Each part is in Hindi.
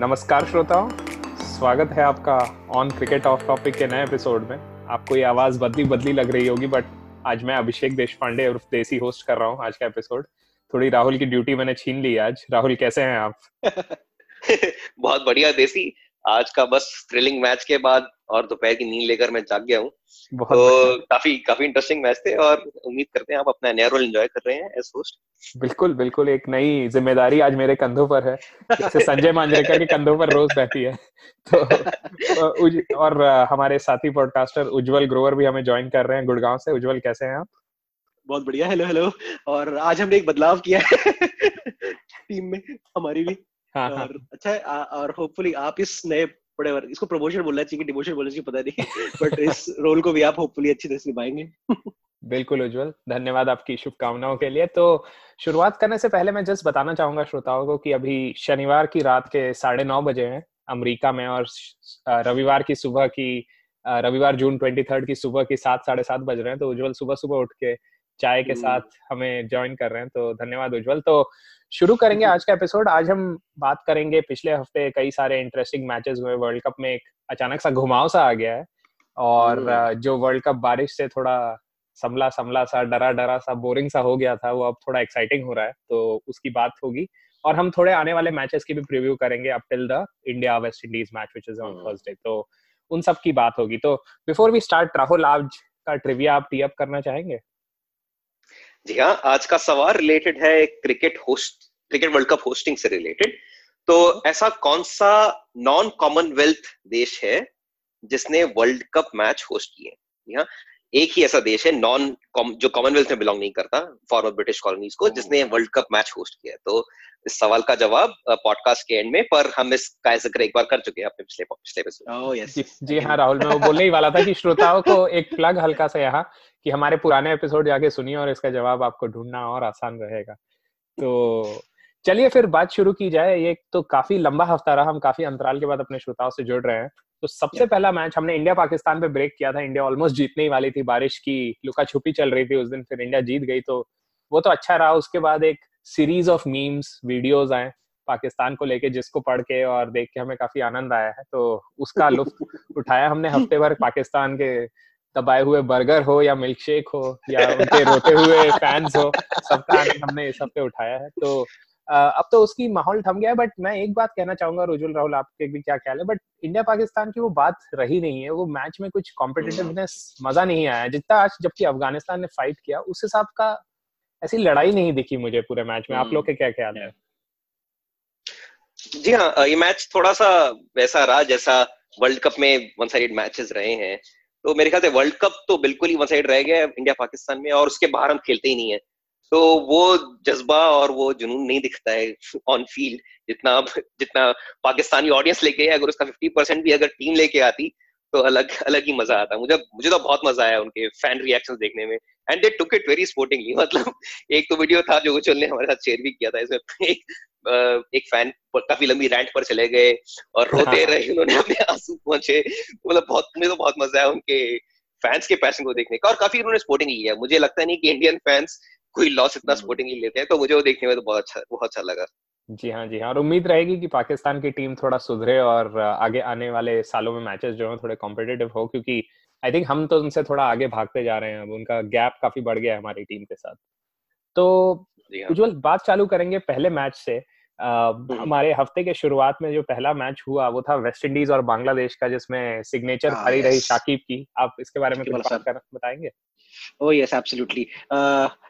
नमस्कार श्रोताओं, स्वागत है आपका ऑन क्रिकेट ऑफ़ टॉपिक के नए एपिसोड में। आपको ये आवाज़ बदली बदली लग रही होगी बट आज मैं अभिषेक देश पांडे और देसी होस्ट कर रहा हूँ आज का एपिसोड थोड़ी राहुल की ड्यूटी मैंने छीन ली आज। राहुल, कैसे हैं आप? बहुत बढ़िया, देसी। आज का बस थ्रिलिंग मैच के बाद और दोपहर की नींद लेकर मैं जाग गया हूँ। तो काफ़ी काफ़ी इंटरेस्टिंग मैच थे और उम्मीद करते हैं आप अपना नया रोल एंजॉय कर रहे हैं एज होस्ट बिल्कुल बिल्कुल एक नई ज़िम्मेदारी आज मेरे कंधों पर है। जैसे संजय मांजरेकर के कंधों पर रोज रहती है। तो उज, और हमारे साथी पॉडकास्टर उज्जवल ग्रोवर भी हमें ज्वाइन कर रहे हैं गुड़गांव से। उज्जवल कैसे हैं आप? बहुत बढ़िया। हेलो हेलो और आज हमने एक बदलाव किया है टीम में हमारी भी। हाँ, हाँ। और हाँ. अच्छा है और होपफुली आप इस नए बड़े इसको प्रमोशन बोलना चाहिए कि डिमोशन बोलना चाहिए पता नहीं। बट इस रोल को भी आप होपफुली अच्छी तरह से निभाएँगे। बिल्कुल उज्जवल। धन्यवाद आपकी शुभकामनाओं के लिए। तो शुरुआत करने से पहले मैं जस्ट बताना चाहूँगा श्रोताओं को कि अभी शनिवार की रात के साढ़े नौ बजे हैं अमेरिका में और रविवार की सुबह की रविवार जून ट्वेंटी थर्ड की सुबह की सात, साढ़े सात बज रहे हैं। तो उज्जवल सुबह सुबह उठ के चाय के हम्म। साथ हमें ज्वाइन कर रहे हैं तो धन्यवाद उज्जवल। तो शुरू करेंगे आज का एपिसोड आज हम बात करेंगे पिछले हफ़्ते कई सारे इंटरेस्टिंग मैचेस हुए। वर्ल्ड कप में एक अचानक सा घुमाव सा आ गया है और हम्म। जो वर्ल्ड कप बारिश से थोड़ा समला समला सा डरा डरा सा बोरिंग सा हो गया था वो अब थोड़ा एक्साइटिंग हो रहा है तो उसकी बात होगी। और हम थोड़े आने वाले मैचेस की भी प्रीव्यू करेंगे up till the India West Indies match which is on Thursday तो उन सब की बात होगी। तो बिफोर वी स्टार्ट राहुल आज का ट्रिविया आप टी अप करना चाहेंगे? जी हाँ आज का सवाल रिलेटेड है cricket host cricket world cup hosting से रिलेटेड तो ऐसा कौन सा नॉन कॉमनवेल्थ देश है जिसने वर्ल्ड कप मैच होस्ट किए यहाँ एक ही ऐसा देश है नॉन जो कॉमनवेल्थ में बिलोंग नहीं करता फॉर्मर ब्रिटिश कॉलोनीज को जिसने वर्ल्ड कप मैच होस्ट किया तो इस सवाल का जवाब पॉडकास्ट के एंड में पर हम इसका ज़िक्र एक बार कर चुके हैं अपने पिछले पिछले एपिसोड जी, जी हाँ राहुल मैं वो बोलने ही वाला था कि श्रोताओं को एक प्लग हल्का सा यहाँ कि हमारे पुराने एपिसोड जाके सुनिए और इसका जवाब आपको ढूंढना और आसान रहेगा। तो चलिए फिर बात शुरू की जाए। ये तो काफ़ी लंबा हफ़्ता रहा हम काफ़ी अंतराल के बाद अपने श्रोताओं से जुड़ रहे हैं। तो सबसे पहला मैच हमने इंडिया पाकिस्तान पे ब्रेक किया था। इंडिया ऑलमोस्ट जीतने ही वाली थी। बारिश की लुका छुपी चल रही थी उस दिन फिर इंडिया जीत गई। तो वो तो अच्छा रहा। उसके बाद एक सीरीज़ ऑफ़ मीम्स वीडियोज़ आए पाकिस्तान को लेके जिसको पढ़ के और देख के हमें काफ़ी आनंद आया है। तो उसका लुत्फ उठाया हमने हफ़्ते भर पाकिस्तान के दबाए हुए बर्गर हो या मिल्क शेक हो या उनके रोते हुए फैंस हो सबका आनंद हमने इस हफ़्ते उठाया है। तो अब तो उसकी माहौल थम गया है बट मैं एक बात कहना चाहूँगा रुजुल राहुल आपके भी क्या ख्याल है? बट इंडिया पाकिस्तान की वो बात रही नहीं है वो मैच में कुछ कॉम्पिटेटिवनेस मज़ा नहीं आया। जितना आज जबकि अफ़गानिस्तान ने फाइट किया उस हिसाब का ऐसी लड़ाई नहीं दिखी मुझे पूरे मैच में। आप लोग के क्या ख्याल है? जी हाँ ये मैच थोड़ा सा वैसा रहा जैसा वर्ल्ड कप में वन साइड मैचेस रहे हैं। तो मेरे ख्याल से वर्ल्ड कप तो बिल्कुल ही वन साइड रह गया इंडिया पाकिस्तान में और उसके बाहर हम खेलते ही नहीं है। तो वो जज्बा और वो जुनून नहीं दिखता है ऑन फ़ील्ड जितना जितना पाकिस्तानी ऑडियंस लेके अगर उसका फिफ्टी परसेंट भी अगर टीम लेके आती तो अलग अलग ही मज़ा आता। मुझे मुझे तो बहुत मज़ा आया उनके फ़ैन रिएक्शंस देखने में। And they took it very sportingly मतलब एक तो वीडियो था जो उचल ने हमारे साथ शेयर भी किया था इसमें एक एक फ़ैन काफ़ी लंबी रैंट पर चले गए और रोते हाँ। रहे उन्होंने अपने आँसू पहुँचे मतलब बहुत मुझे तो बहुत मज़ा आया उनके फैंस के पैशन को देखने का। और काफ़ी उन्होंने स्पोर्टिंग लिया मुझे लगता नहीं कि इंडियन फैंस कोई लॉस इतना स्पोर्टिंगली लेते हैं तो मुझे वो देखने में तो बहुत अच्छा बहुत अच्छा लगा। जी हाँ जी हाँ और उम्मीद रहेगी कि पाकिस्तान की टीम थोड़ा सुधरे और आगे आने वाले सालों में मैचेस जो है थोड़े कॉम्पिटेटिव हो क्योंकि आई थिंक हम तो उनसे थोड़ा आगे भागते जा रहे हैं अब उनका गैप काफ़ी बढ़ गया है हमारी टीम के साथ। तो हाँ। उज्जवल बात चालू करेंगे पहले मैच से। हम्म। हमारे हफ़्ते के शुरुआत में जो पहला मैच हुआ वो था वेस्ट इंडीज और बांग्लादेश का जिसमें सिग्नेचर हरी हाँ, रही शाकिब की। आप इसके बारे में कुछ बात बताएँगे? Oh yes absolutely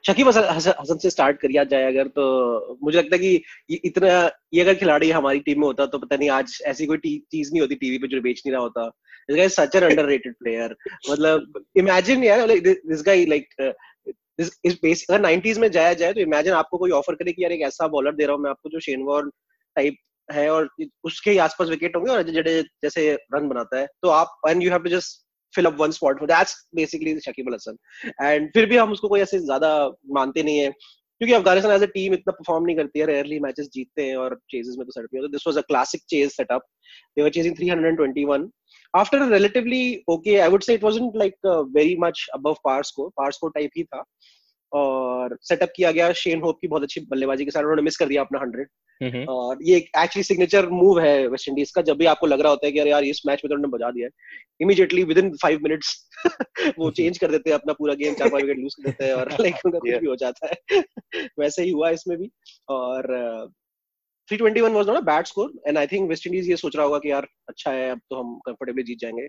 Shakib Hasan से स्टार्ट करिया जाए अगर तो मुझे लगता है कि इतना, ये अगर खिलाड़ी हमारी टीम में होता तो पता नहीं आज ऐसी कोई चीज़ नहीं होती टीवी पे जो बेच नहीं रहा होता। This guy such an underrated player मतलब इमेजिन यार दिस गाय लाइक इस बेस अगर 90s में जाया जाए तो इमेजिन आपको कोई ऑफ़र करे कि यार एक ऐसा बॉलर दे रहा हूँ मैं आपको, जो शेन वॉर्न टाइप है और उसके आसपास विकेट होंगे और जैसे रन बनाता है। तो आप and you have to just fill up one spot for that's basically Shakib Al Hasan and फिर भी हम उसको कोई ऐसे ज़्यादा मानते नहीं है, क्योंकि अफ़गानिस्तान एज ए टीम इतना परफॉर्म नहीं करती है रेयरली मैचेस जीतते हैं और चेजेस में तो सेटअप पे this was a classic chase setup they were chasing 321 after relatively okay I would say it wasn't like very much above par score par score type ही था. और सेटअप किया गया शेन होप की बहुत अच्छी बल्लेबाजी के साथ उन्होंने मिस कर दिया अपना हंड्रेड और ये एक्चुअली सिग्नेचर मूव है वेस्ट इंडीज का जब भी आपको लग रहा होता है कि अरे यार इस मैच में तो उन्होंने बजा दिया है। Immediately within five minutes वो चेंज कर देते हैं अपना पूरा गेम चार पाँच विकेट लूज कर देते हैं और लाइक उनका कुछ भी हो जाता है। वैसे ही हुआ इसमें भी। और 321 was not a bad score and I think West Indies ये सोच रहा होगा कि यार अच्छा है अब तो हम कंफर्टेबली जीत जाएँगे।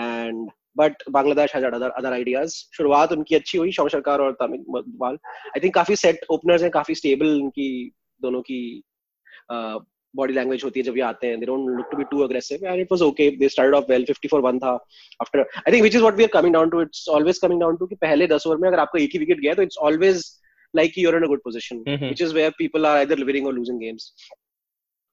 And but Bangladesh has other other ideas शुरुआत उनकी अच्छी हुई शौम सरकार और तमिल इकबाल आई थिंक काफ़ी सेट ओपनर्स हैं काफ़ी स्टेबल उनकी दोनों की बॉडी लैंग्वेज होती है जब ये आते हैं. They don't look to be too aggressive and it was okay they started off well 54 1 था after I think which is what we are coming down to it's always coming down to कि पहले 10 ओवर में अगर आपका एक ही विकेट गया तो it's always like you're in a good position mm-hmm. which is where people are either winning or losing games.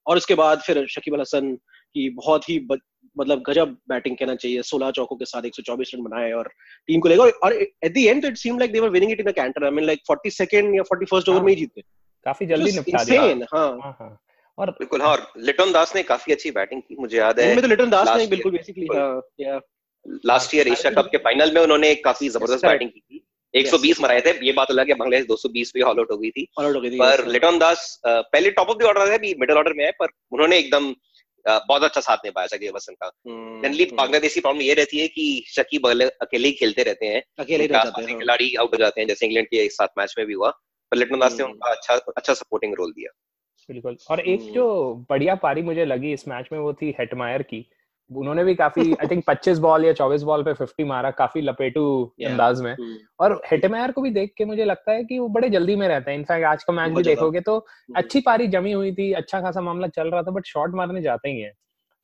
और उसके बाद फिर शकीब अल हसन की बहुत ही ब, मतलब गजब बैटिंग कहना चाहिए। 16 चौकों के साथ 124 रन बनाए और टीम को लेकर। और at the end it seemed like they were winning it in a canter I mean like 42nd या 41st ओवर में ही जीते। काफ़ी जल्दी निपटा दिया। हाँ। हाँ हाँ। और बिल्कुल हाँ और लिटन दास ने काफ़ी अच्छी बैटिंग की मुझे याद है। तो लिटन दास ने बिल्कुल basically last year Asia cup के फाइनल में उन्होंने काफ़ी ज़बरदस्त बैटिंग की थी। 120 मराए थे। ये बात अलग है बांग्लादेश 220 पे हॉल आउट हो गई थी। पर लिटन दास पहले टॉप ऑफ़ द ऑर्डर है मिडिल ऑर्डर में है पर उन्होंने एकदम बहुत अच्छा साथ निभाया शकीब हसन का generally hmm, hmm. Bangladeshi problem ये रहती है कि शकीब अकेले ही खेलते रहते हैं अकेले हाँ। खिलाड़ी आउट हो जाते हैं जैसे इंग्लैंड के एक साथ मैच में भी हुआ पर लिटन दास ने हम्म। उनका अच्छा अच्छा सपोर्टिंग रोल दिया बिल्कुल और एक जो बढ़िया पारी मुझे लगी इस मैच में वो थी हेटमायर की उन्होंने भी काफ़ी आई थिंक 25 बॉल या 24 बॉल पे 50 मारा काफ़ी लपेटू yeah. अंदाज में hmm. और हेटमेयर को भी देख के मुझे लगता है कि वो बड़े जल्दी में रहते हैं इनफैक्ट आज का मैच भी देखोगे तो hmm. अच्छी पारी जमी हुई थी अच्छा खासा मामला चल रहा था बट शॉट मारने जाते ही है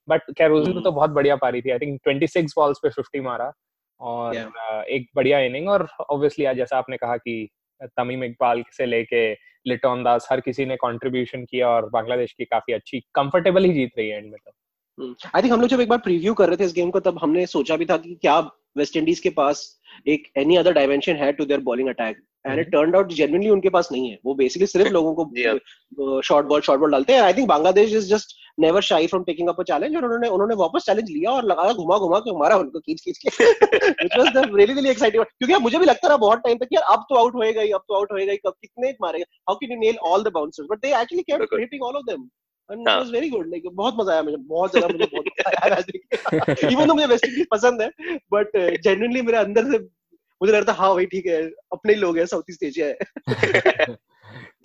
बट कैरोजन hmm. तो बहुत बढ़िया पारी थी आई थिंक 26 बॉल्स पे 50 मारा और yeah. एक बढ़िया इनिंग और ऑब्वियसली आज जैसा आपने कहा कि तमीम इकबाल से लेके लिटोन दास हर किसी ने कंट्रीब्यूशन किया और बांग्लादेश की काफ़ी अच्छी कंफर्टेबल ही जीत रही है एंड में तो आई हम्म। थिंक हम लोग जब एक बार प्रीव्यू कर रहे थे इस गेम को तब हमने सोचा भी था कि क्या वेस्ट इंडीज के पास एक एनी अदर डायमेंशन है to their bowling attack and it turn out genuinely उनके पास नहीं है. वो बेसिकली सिर्फ़ लोगों को शॉर्ट बॉल शॉर्ट बॉल डालते हैं. I think Bangladesh is just never shy from taking up a challenge और उन्होंने उन्होंने वापस चैलेंज लिया और लगाया घुमा घुमा के मारा उनको खींच खींच के. Which was the really really exciting क्योंकि मुझे भी लगता रहा बहुत टाइम तक यार अब तो आउट होएगा ही अब तो आउट होएगा ही. कब कितने मारेगा? How can you nail all the bouncers but they actually kept hitting all of them it very good like बहुत मज़ा आया मुझे बहुत ज़्यादा मुझे बहुत इवन तो मुझे वेस्ट इंडीज पसंद है बट जेन्युइनली uh, मेरे अंदर से मुझे हाँ भाई ठीक है अपने लोग हैं साउथ ईस्ट एशिया है।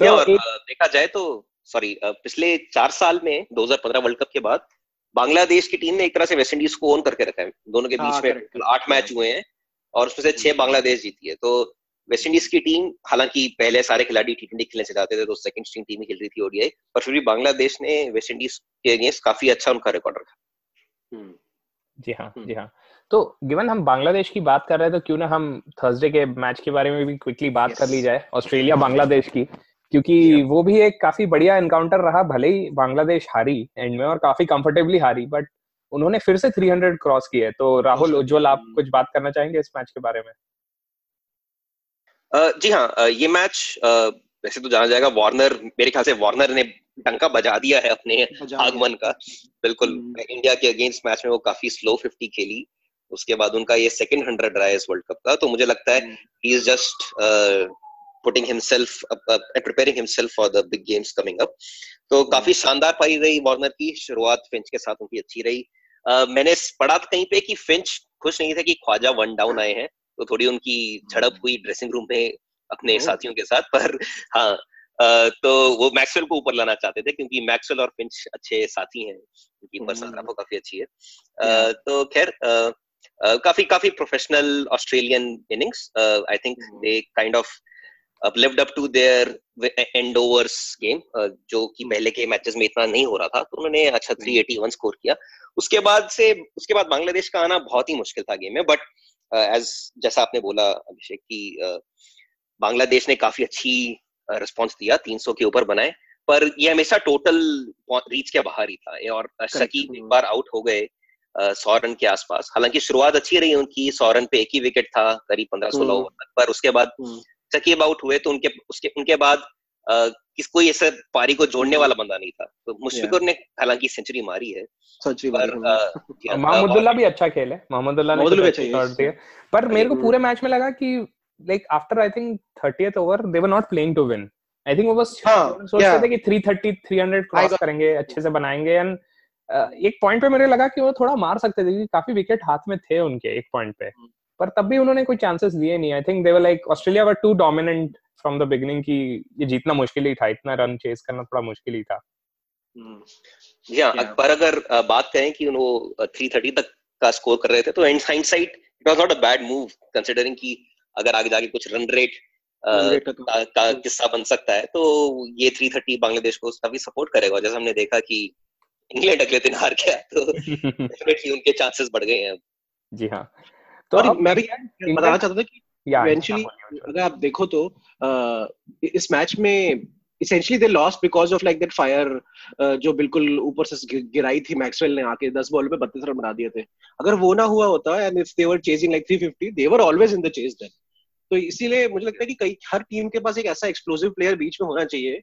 तो और देखा जाए तो सॉरी पिछले चार साल में 2015 वर्ल्ड कप के बाद बांग्लादेश की टीम ने एक तरह से वेस्ट इंडीज को ओन करके रखा है। दोनों के बीच हाँ, में आठ मैच हुए हैं और उसमें से छह बांग्लादेश जीती है। तो वेस्ट इंडीज की टीम हालाँकि पहले सारे खिलाड़ी टी ट्वेंटी खेलने से जाते थे तो सेकंड स्ट्रिंग टीम ही खेल रही थी ओडीआई पर फिर भी बांग्लादेश ने वेस्ट इंडीज के अगेंस्ट काफ़ी अच्छा उनका रिकॉर्ड रखा। हम्म। जी हाँ हम्म। जी हाँ। तो गिवन हम बांग्लादेश की बात कर रहे हैं तो क्यों ना हम थर्सडे के मैच के बारे में भी क्विकली बात कर ली जाए ऑस्ट्रेलिया बांग्लादेश की क्योंकि वो भी एक काफ़ी बढ़िया एनकाउंटर रहा भले ही बांग्लादेश हारी एंड में और काफ़ी कंफर्टेबली हारी बट उन्होंने फिर से 300 क्रॉस किए। तो राहुल उज्जवल आप कुछ बात करना चाहेंगे इस मैच के बारे में? जी हाँ ये मैच वैसे तो जाना जाएगा वार्नर मेरे ख्याल से वार्नर ने टंका बजा दिया है अपने आगमन का। बिल्कुल इंडिया हम्म। के अगेंस्ट मैच में वो काफ़ी स्लो फिफ्टी खेली। उसके बाद उनका ये सेकंड हंड्रेड रहा है इस वर्ल्ड कप का। तो मुझे लगता है he is just putting himself preparing himself for the big games coming up तो हम्म। काफ़ी शानदार पाई रही वार्नर की। शुरुआत फिंच के साथ उनकी अच्छी रही। uh, मैंने पढ़ा था कहीं पे कि फिंच खुश नहीं थे कि ख्वाजा वन डाउन आए हैं। तो थोड़ी उनकी झड़प हुई ड्रेसिंग रूम में अपने साथियों के साथ पर हाँ तो वो मैक्सवेल को ऊपर लाना चाहते थे क्योंकि मैक्सवेल और फिंच अच्छे साथी हैं उनकी पर्सनल ग्राफो काफ़ी अच्छी है। तो खैर काफ़ी काफ़ी professional Australian innings I think they kind of lived up to their end overs game जो कि पहले के मैचेस में इतना नहीं हो रहा था तो उन्होंने अच्छा 381 स्कोर किया। उसके बाद से उसके बाद बांग्लादेश का आना बहुत ही मुश्किल था गेम में बट एज जैसा आपने बोला अभिषेक की बांग्लादेश ने काफ़ी अच्छी रिस्पॉन्स दिया 300 के ऊपर बनाए पर ये हमेशा टोटल रीच के बाहर ही था और शकीब एक बार आउट हो गए सौ रन के आसपास। हालाँकि शुरुआत अच्छी रही उनकी सौ रन पे एक ही विकेट था करीब पंद्रह सोलह ओवर हम्म। तक पर उसके बाद शकीब आउट हुए तो उनके उसके उनके बाद किस कोई ऐसे पारी को जोड़ने वाला बंदा नहीं था। तो मुशफिकुर ने हालाँकि सेंचुरी मारी है। मोहम्मदुल्ला भी अच्छा खेल है। मोहम्मदुल्ला ने अच्छा पर मेरे को पूरे मैच में लगा कि like after I think 30th over they were not playing to win I think वो बस हाँ, सोचते yeah. थे कि 330 300 क्रॉस करेंगे अच्छे से बनाएँगे। एंड एक पॉइंट पे मेरे लगा कि वो थोड़ा मार सकते थे क्योंकि काफ़ी विकेट हाथ में थे उनके एक पॉइंट पे। हम्म। पर तब भी उन्होंने कोई चांसेस दिए नहीं। I think they were like Australia were too dominant from the beginning कि ये जीतना मुश्किल ही था इतना रन चेस करना थोड़ा मुश्किल ही था। जी हाँ Yeah. पर अगर बात करें कि वो थ्री थर्टी तक का स्कोर कर रहे थे तो in hindsight it was not a bad move considering कि अगर आगे जाके कुछ रन रेट का तो- का, का किस्सा बन सकता है तो ये 330 बांग्लादेश को काफ़ी सपोर्ट करेगा। जैसे हमने देखा कि इंग्लैंड अगले दिन हार गया तो डेफिनेटली उनके चांसेस बढ़ गए हैं जी हाँ। तो मैं भी बताना चाहता था कि eventually अगर आप देखो तो इस मैच में essentially they lost because of like that fire जो बिल्कुल ऊपर से गिराई थी मैक्सवेल ने आके 10 बॉल पे 32 रन बना दिए थे। अगर वो ना हुआ होता and if they were chasing like 350 they were always in the chase then तो इसीलिए मुझे लगता है कि कई हर टीम के पास एक ऐसा एक्सप्लोसिव प्लेयर बीच में होना चाहिए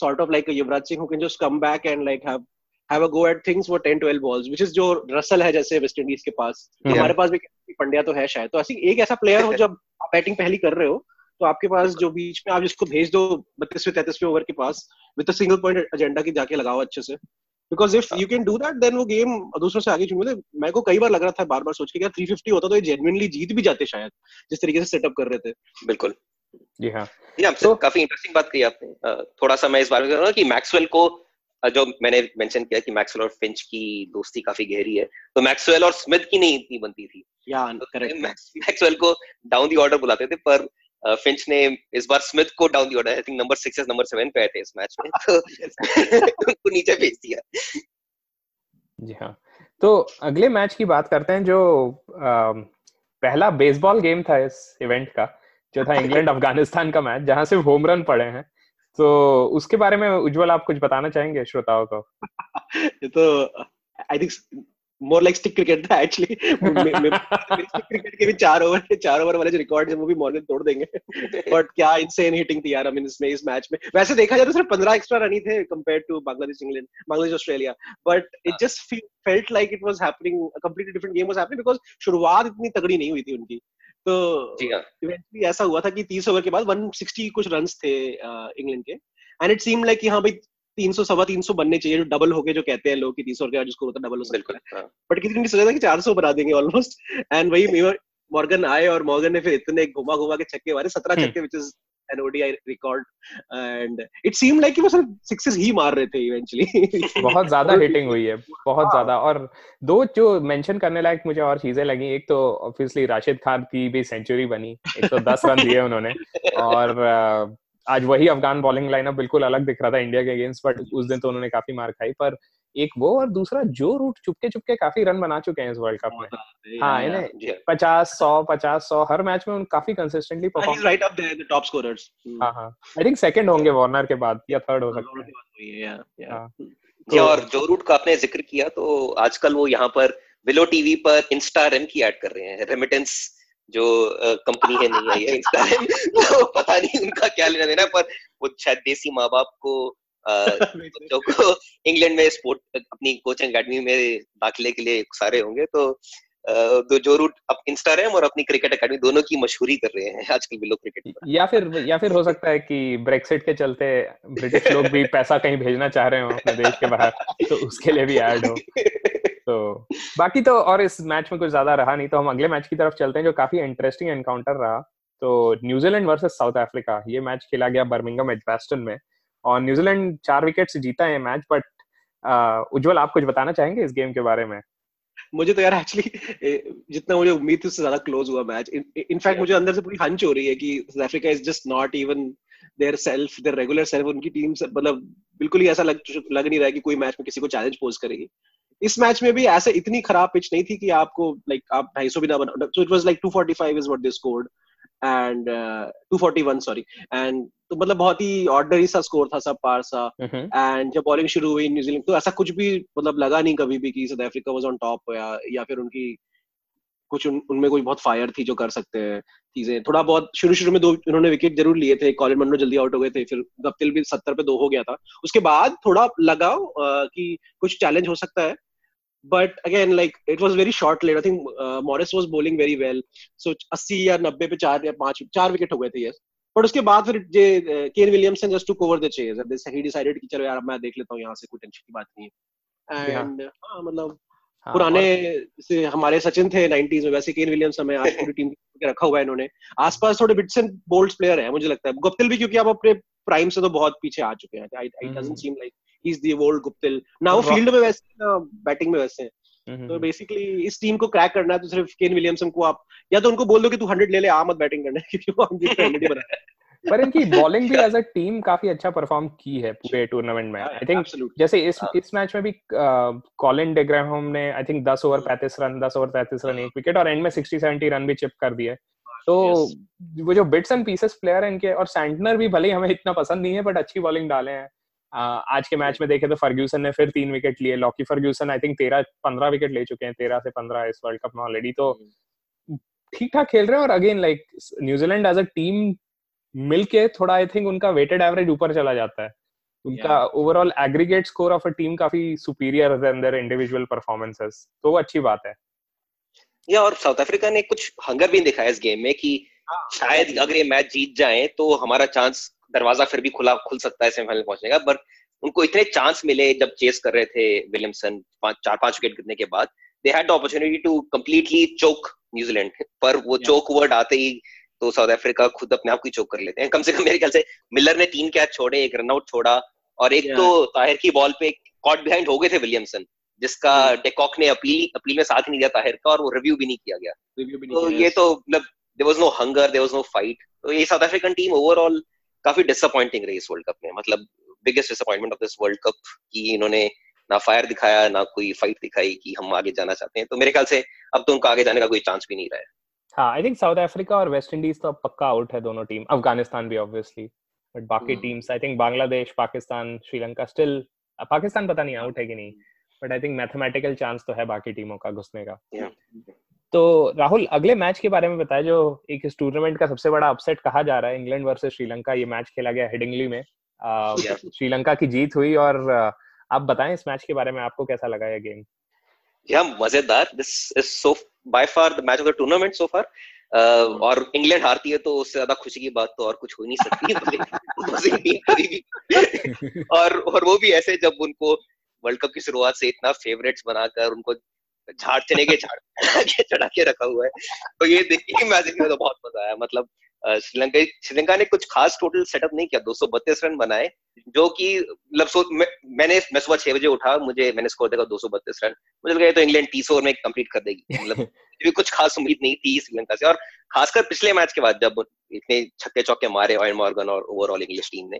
sort of like Yuvraj Singh who can just come back and like have have a go at things for 10 12 balls which is जो रसल है जैसे वेस्ट के पास Yeah. हमारे पास भी पंड्या तो है शायद। तो ऐसी एक ऐसा प्लेयर हो जब आप बैटिंग पहली कर रहे हो तो आपके पास जो बीच में आप जिसको भेज दो बत्तीसवें तैतीसवें ओवर के पास विद सिंगल पॉइंट एजेंडा की जाके लगाओ अच्छे से। Because if you can do that then वो गेम दूसरों से आगे चुन मेरे को कई बार लग रहा था बार बार सोच के थ्री फिफ्टी होता तो ये जेनुइनली जीत भी जाते शायद जिस तरीके से सेटअप कर रहे थे। बिल्कुल। जी हाँ। जी आपसे तो- काफ़ी इंटरेस्टिंग बात कही आपने। अ, थोड़ा सा मैं इस बारे में कि मैक्सवेल को जो मैंने मेंशन किया कि मैक्सवेल और फिंच की दोस्ती काफ़ी गहरी है तो मैक्सवेल और स्मिथ की नहीं इतनी बनती थी। या तो मैक्सवेल को डाउन दी ऑर्डर बुलाते थे पर फिंच ने इस बार स्मिथ को down the order I think number six या नंबर सेवन पे आए थे इस मैच में तो उनको नीचे भेज दिया। जी हाँ। तो अगले मैच की बात करते हैं जो अम, पहला बेसबॉल गेम था इस इवेंट का जो था इंग्लैंड अफ़गानिस्तान का मैच जहाँ सिर्फ़ होम रन पड़े हैं। तो उसके बारे में उज्जवल आप कुछ बताना चाहेंगे श्रोताओं को? ये तो I think more like stick cricket था एक्चुअली स्टिक क्रिकेट के भी चार ओवर चार ओवर वाले जो रिकॉर्ड है वो भी मॉर्गन तोड़ देंगे। बट क्या इनसेन हिटिंग थी यार आई मीन इसमें इस मैच में। वैसे देखा जाए तो सिर्फ़ 15 एक्स्ट्रा रन ही थे compared to Bangladesh England Bangladesh Australia but it just felt like it was happening completely different game was happening because शुरुआत इतनी तगड़ी नहीं हुई थी उनकी। तो जी हाँ इवेंचुअली ऐसा हुआ था कि 30 ओवर के बाद 160 कुछ रन थे इंग्लैंड के एंड इट सीम लाइक कि हाँ भाई 300 सवा 300 बनने चाहिए जो डबल हो गए जो कहते हैं लोग कि 300 के बाद जिसको होता डबल हो सकता है हाँ। बट किसी ने सोचा था कि 400 बना देंगे ऑलमोस्ट एंड वही मॉर्गन आए और मॉर्गन ने फिर इतने घुमा घुमा के छक्के मारे 17 हम्म। छक्के which is ODI record and it seem like कि वो सिर्फ़ सिक्सेस ही मार रहे थे इवेंचुअली बहुत ज़्यादा हिटिंग हुई है बहुत ज़्यादा। और दो जो मेंशन करने लायक मुझे और चीज़ें लगी एक तो ऑब्वियसली राशिद खान की भी सेंचुरी बनी 110 रन दिए उन्होंने और आज वही अफगान बॉलिंग लाइनअप बिल्कुल अलग दिख रहा था इंडिया के अगेंस्ट बट उस दिन तो उन्होंने काफ़ी मार खाई पर एक वो और दूसरा जो रूट चुपके चुपके काफ़ी रन बना चुके हैं इस वर्ल्ड कप में। हाँ इन्हें जी हाँ पचास सौ पचास सौ हर मैच में उन काफ़ी consistently perform right up there the top scorers. हाँ हाँ। आई थिंक सेकंड होंगे वार्नर के बाद या थर्ड हो सकता है। yeah yeah. हाँ। जी और जो रूट का आपने ज़िक्र किया तो आजकल वो यहाँ पर विलो टीवी पर इंस्टा रेम की ऐड कर रहे हैं। रेमिटेंस जो कंपनी है नहीं है ये इंस्टा रेम तो पता नहीं उनका क्या लेना देना पर वो शायद देसी माँ बाप को बच्चों को इंग्लैंड में स्पोर्ट अपनी कोचिंग एकेडमी में दाखिले के लिए सारे होंगे तो तो जो रूट अब इंस्टाग्राम और अपनी क्रिकेट एकेडमी दोनों की मशहूरी कर रहे हैं आजकल भी लोग क्रिकेट या फिर या फिर हो सकता है कि ब्रेक्सिट के चलते ब्रिटिश लोग भी पैसा कहीं भेजना चाह रहे हो अपने देश के बाहर तो उसके लिए भी ऐड हो। तो बाकी तो और इस मैच में कुछ ज़्यादा रहा नहीं तो हम अगले मैच की तरफ़ चलते हैं जो काफ़ी इंटरेस्टिंग एनकाउंटर रहा। तो New Zealand versus South Africa ये मैच खेला गया बर्मिंगम एजबेस्टन में। और न्यूजीलैंड चार विकेट से जीता है मैच बट उज्जवल आप कुछ बताना चाहेंगे इस गेम के बारे में? मुझे तो यार एक्चुअली जितना मुझे उम्मीद थी उससे ज़्यादा क्लोज हुआ मैच इनफैक्ट मुझे अंदर से पूरी हंच हो रही है कि South Africa is just not even their self their regular self उनकी टीम से मतलब बिल्कुल ही ऐसा लग लग नहीं रहा है कि कोई मैच में किसी को चैलेंज पोज करेगी. इस मैच में भी ऐसे इतनी खराब पिच नहीं थी कि आपको लाइक आप 250 भी ना बना so it was like 245 is what they scored and 241 sorry and तो मतलब बहुत ही ऑर्डनरी सा स्कोर था सब पार सा। हम्म, एंड जब बॉलिंग शुरू हुई न्यूजीलैंड तो ऐसा कुछ भी मतलब लगा नहीं कभी भी कि South Africa was on top या या फिर उनकी कुछ उन, उनमें कोई बहुत फायर थी जो कर सकते हैं चीज़ें। थोड़ा बहुत शुरू शुरू में दो उन्होंने विकेट ज़रूर लिए थे कॉलिन मंडो जल्दी आउट हो गए थे फिर गप्तिल भी सत्तर पे दो हो गया था। उसके बाद थोड़ा लगा कि कुछ चैलेंज हो सकता है। Again like it was very short late. I think uh, morris was bowling very well. So 80 या 90 पे चार या पाँच चार विकेट हो गए थे yes. बट उसके बाद फिर जे Kane Williamson just took over the chase and he decided कि चलो यार मैं देख लेता हूँ यहाँ से कोई टेंशन की बात नहीं है। एंड हाँ मतलब हाँ, पुराने से हमारे सचिन थे 90s में वैसे केन विलियम्स हमें आज पूरी टीम के रखा हुआ है इन्होंने। आसपास थोड़े बिट्स एंड बोल्ड्स प्लेयर है मुझे लगता है। गुप्तिल भी क्योंकि आप अपने प्राइम से तो बहुत पीछे आ चुके हैं। I doesn't seem like he is the old Guptill. ना वो फ़ील्ड में वैसे ना बैटिंग में वैसे हैं। तो बेसिकली इस टीम को क्रैक करना है तो सिर्फ़ केन विलियमसन को आप या तो उनको बोल दो कि तू 100 ले ले आ मत बैटिंग करने क्योंकि वो हम बना। पर इनकी बॉलिंग भी एज अ टीम काफ़ी अच्छा परफॉर्म की है पूरे टूर्नामेंट में। आई थिंक जैसे इस हाँ। इस मैच में भी कॉलिन डेग्राम ने I think 10 over 35 run 10 over 35 run एक विकेट और एंड में 60 70 रन भी चिप कर दिए। तो वो जो बिट्स एंड पीसेस प्लेयर हैं इनके और सैंटनर भी भले ही हमें इतना पसंद नहीं है बट अच्छी बॉलिंग डाले हैं। आज के मैच में देखे तो फर्ग्यूसन ने फिर तीन विकेट लिए। लॉकी फर्ग्यूसन आई थिंक तेरह पंद्रह विकेट ले चुके हैं तेरह से पंद्रह इस वर्ल्ड कप में ऑलरेडी तो हम्म। ठीक ठाक खेल रहे हैं और again like New Zealand as a team मिलके थोड़ा आई थिंक उनका वेटेड एवरेज ऊपर चला जाता है। उनका overall aggregate score of a team काफ़ी superior than their individual performances तो वो अच्छी बात है। या और साउथ अफ्रीका ने कुछ हंगर भी दिखाया इस गेम में कि हाँ, शायद अगर ये मैच जीत जाए तो हमारा चांस दरवाज़ा फिर भी खुला खुल सकता है सेमीफाइनल पहुँचने का। पर उनको इतने चांस मिले जब चेस कर रहे थे विलियमसन पाँच चार पाँच विकेट गिरने के बाद। They had opportunity to completely choke New Zealand पर वो चोक वर्ड आते ही तो साउथ अफ्रीका खुद अपने आप को चोक कर लेते हैं। कम से कम मेरे ख्याल से मिलर ने तीन कैच छोड़े एक रनआउट छोड़ा और एक तो ताहिर की बॉल पे कॉट बिहाइंड हो गए थे विलियमसन जिसका डेकॉक ने अपील अपील में साथ नहीं दिया ताहिर का और वो रिव्यू भी नहीं किया गया। रिव्यू भी नहीं तो ये तो मतलब there was no hunger there was no fight तो ये साउथ अफ्रीकन टीम ओवरऑल काफ़ी डिसअपॉइंटिंग रही इस वर्ल्ड कप में। मतलब biggest disappointment of this world cup कि इन्होंने ना फायर दिखाया ना कोई फाइट दिखाई कि हम आगे जाना चाहते हैं। तो मेरे ख्याल से अब तो उनका आगे जाने का कोई चांस भी नहीं रहा है। हाँ आई थिंक साउथ अफ्रीका और वेस्ट इंडीज तो पक्का आउट है दोनों टीम अफ़गानिस्तान भी ऑब्वियसली बट बाकी teams I think Bangladesh Pakistan Sri Lanka still Pakistan पता नहीं आउट है कि नहीं but I think mathematical chance तो है बाकी टीमों का घुसने का। तो राहुल अगले मैच के बारे में बताया जो एक इस टूर्नामेंट का सबसे बड़ा अपसेट कहा जा रहा है इंग्लैंड वर्सेस श्रीलंका ये मैच खेला गया हेडिंगली में। श्रीलंका की जीत हुई और आप बताएँ इस मैच के बारे में आपको कैसा लगा ये गेम या मज़ेदार। This is so by far the match of the tournament so far और इंग्लैंड हारती है तो उससे ज़्यादा खुशी की बात तो और कुछ हो नहीं सकती और और वो भी ऐसे जब उनको वर्ल्ड कप की शुरुआत से इतना फेवरेट्स बनाकर उनको झाड़ चने के झाड़ चढ़ा के रखा हुआ है। तो ये देखिए के मैच देखने में तो बहुत मज़ा आया। मतलब श्रीलंका श्रीलंका ने कुछ खास टोटल सेटअप नहीं किया। 232 रन बनाए जो कि मतलब मैं, मैंने मैं सुबह छह बजे उठा मुझे मैंने स्कोर देखा 232 रन मुझे लगा तो इंग्लैंड तीस ओवर में कंप्लीट कर देगी। मतलब भी कुछ खास उम्मीद नहीं थी श्रीलंका से। और खासकर पिछले मैच के बाद जब इतने छक्के चौके मारे ऑयन मॉर्गन और ओवरऑल इंग्लिश टीम ने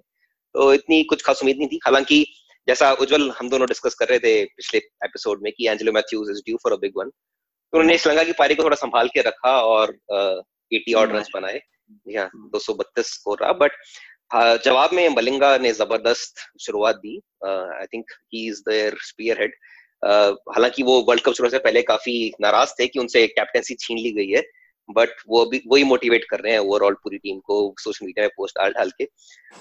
तो इतनी कुछ खास उम्मीद नहीं थी। हालाँकि जैसा उज्जवल हम दोनों डिस्कस कर रहे थे पिछले एपिसोड में कि Angelo Mathews is due for a big one तो उन्होंने श्रीलंका की पारी को थोड़ा संभाल के रखा और एटी ऑड रन बनाए। या दो सौ बत्तीस स्कोर रहा बट जवाब में मलिंगा ने ज़बरदस्त शुरुआत दी। I think he is their spearhead हालाँकि वो वर्ल्ड कप शुरू से पहले काफ़ी नाराज़ थे कि उनसे कैप्टनसी छीन ली गई है बट वो भी वही मोटिवेट कर रहे हैं ओवरऑल पूरी टीम को सोशल मीडिया में पोस्ट डाल डाल के।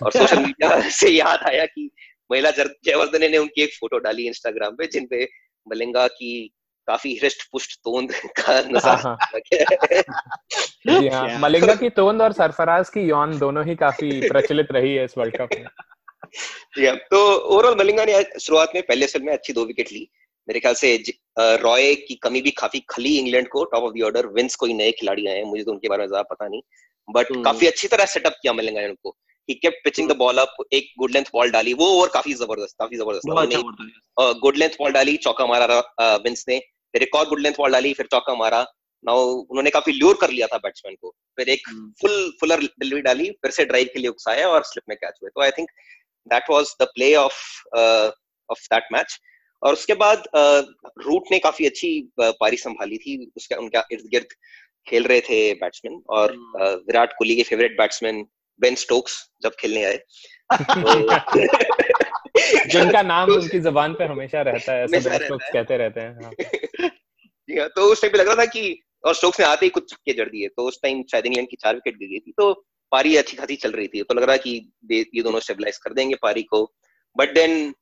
और सोशल मीडिया से याद आया कि महिला जयवर्धन ने उनकी एक फ़ोटो डाली इंस्टाग्राम पे जिनपे मलिंगा की काफ़ी हृष्ट पुष्ट तोंद का नज़ारा जी हाँ मलिंगा की तोंद और सरफराज की यौन दोनों ही काफ़ी प्रचलित रही है इस वर्ल्ड कप में। जी हाँ तो ओवरऑल मलिंगा ने शुरुआत में पहले सेल में अच्छी दो विकेट ली। मेरे ख्याल से रॉय की कमी भी काफ़ी खली इंग्लैंड को top of the order Vince कोई नए खिलाड़ी आए मुझे तो उनके बारे में ज़्यादा पता नहीं। But hmm. काफ़ी अच्छी तरह सेटअप किया मलिंगा ने उनको। He kept pitching the ball up एक गुड लेंथ बॉल डाली वो ओवर काफ़ी ज़बरदस्त काफ़ी ज़बरदस्त गुड लेंथ बॉल डाली चौका मारा विंस ने। फिर एक और गुड लेंथ बॉल डाली फिर चौका मारा। नाउ उन्होंने काफ़ी ल्योर कर लिया था बैट्समैन को। फिर एक फुल फुलर डिलीवरी डाली फिर से ड्राइव के लिए उकसाया और स्लिप में कैच हुए। तो I think that was the play of of that match और उसके बाद रूट ने काफ़ी अच्छी पारी संभाली थी। उसके उनका इर्द गिर्द खेल रहे थे बैट्समैन और विराट कोहली के फेवरेट बैट्समैन बेन स्टोक्स जब खेलने आए। जिनका नाम उनकी जबान पे हमेशा रहता है ऐसा स्टोक्स कहते रहते हैं हाँ। जी हाँ तो उस टाइम पे लग रहा था कि और स्टोक्स ने आते ही कुछ छक्के जड़ दिए तो उस टाइम शायद इंग्लैंड की चार विकेट गिर गई थी तो पारी अच्छी खासी चल रही थी तो लग रहा कि ये दोनों स्टेबलाइज कर देंगे पारी को। But then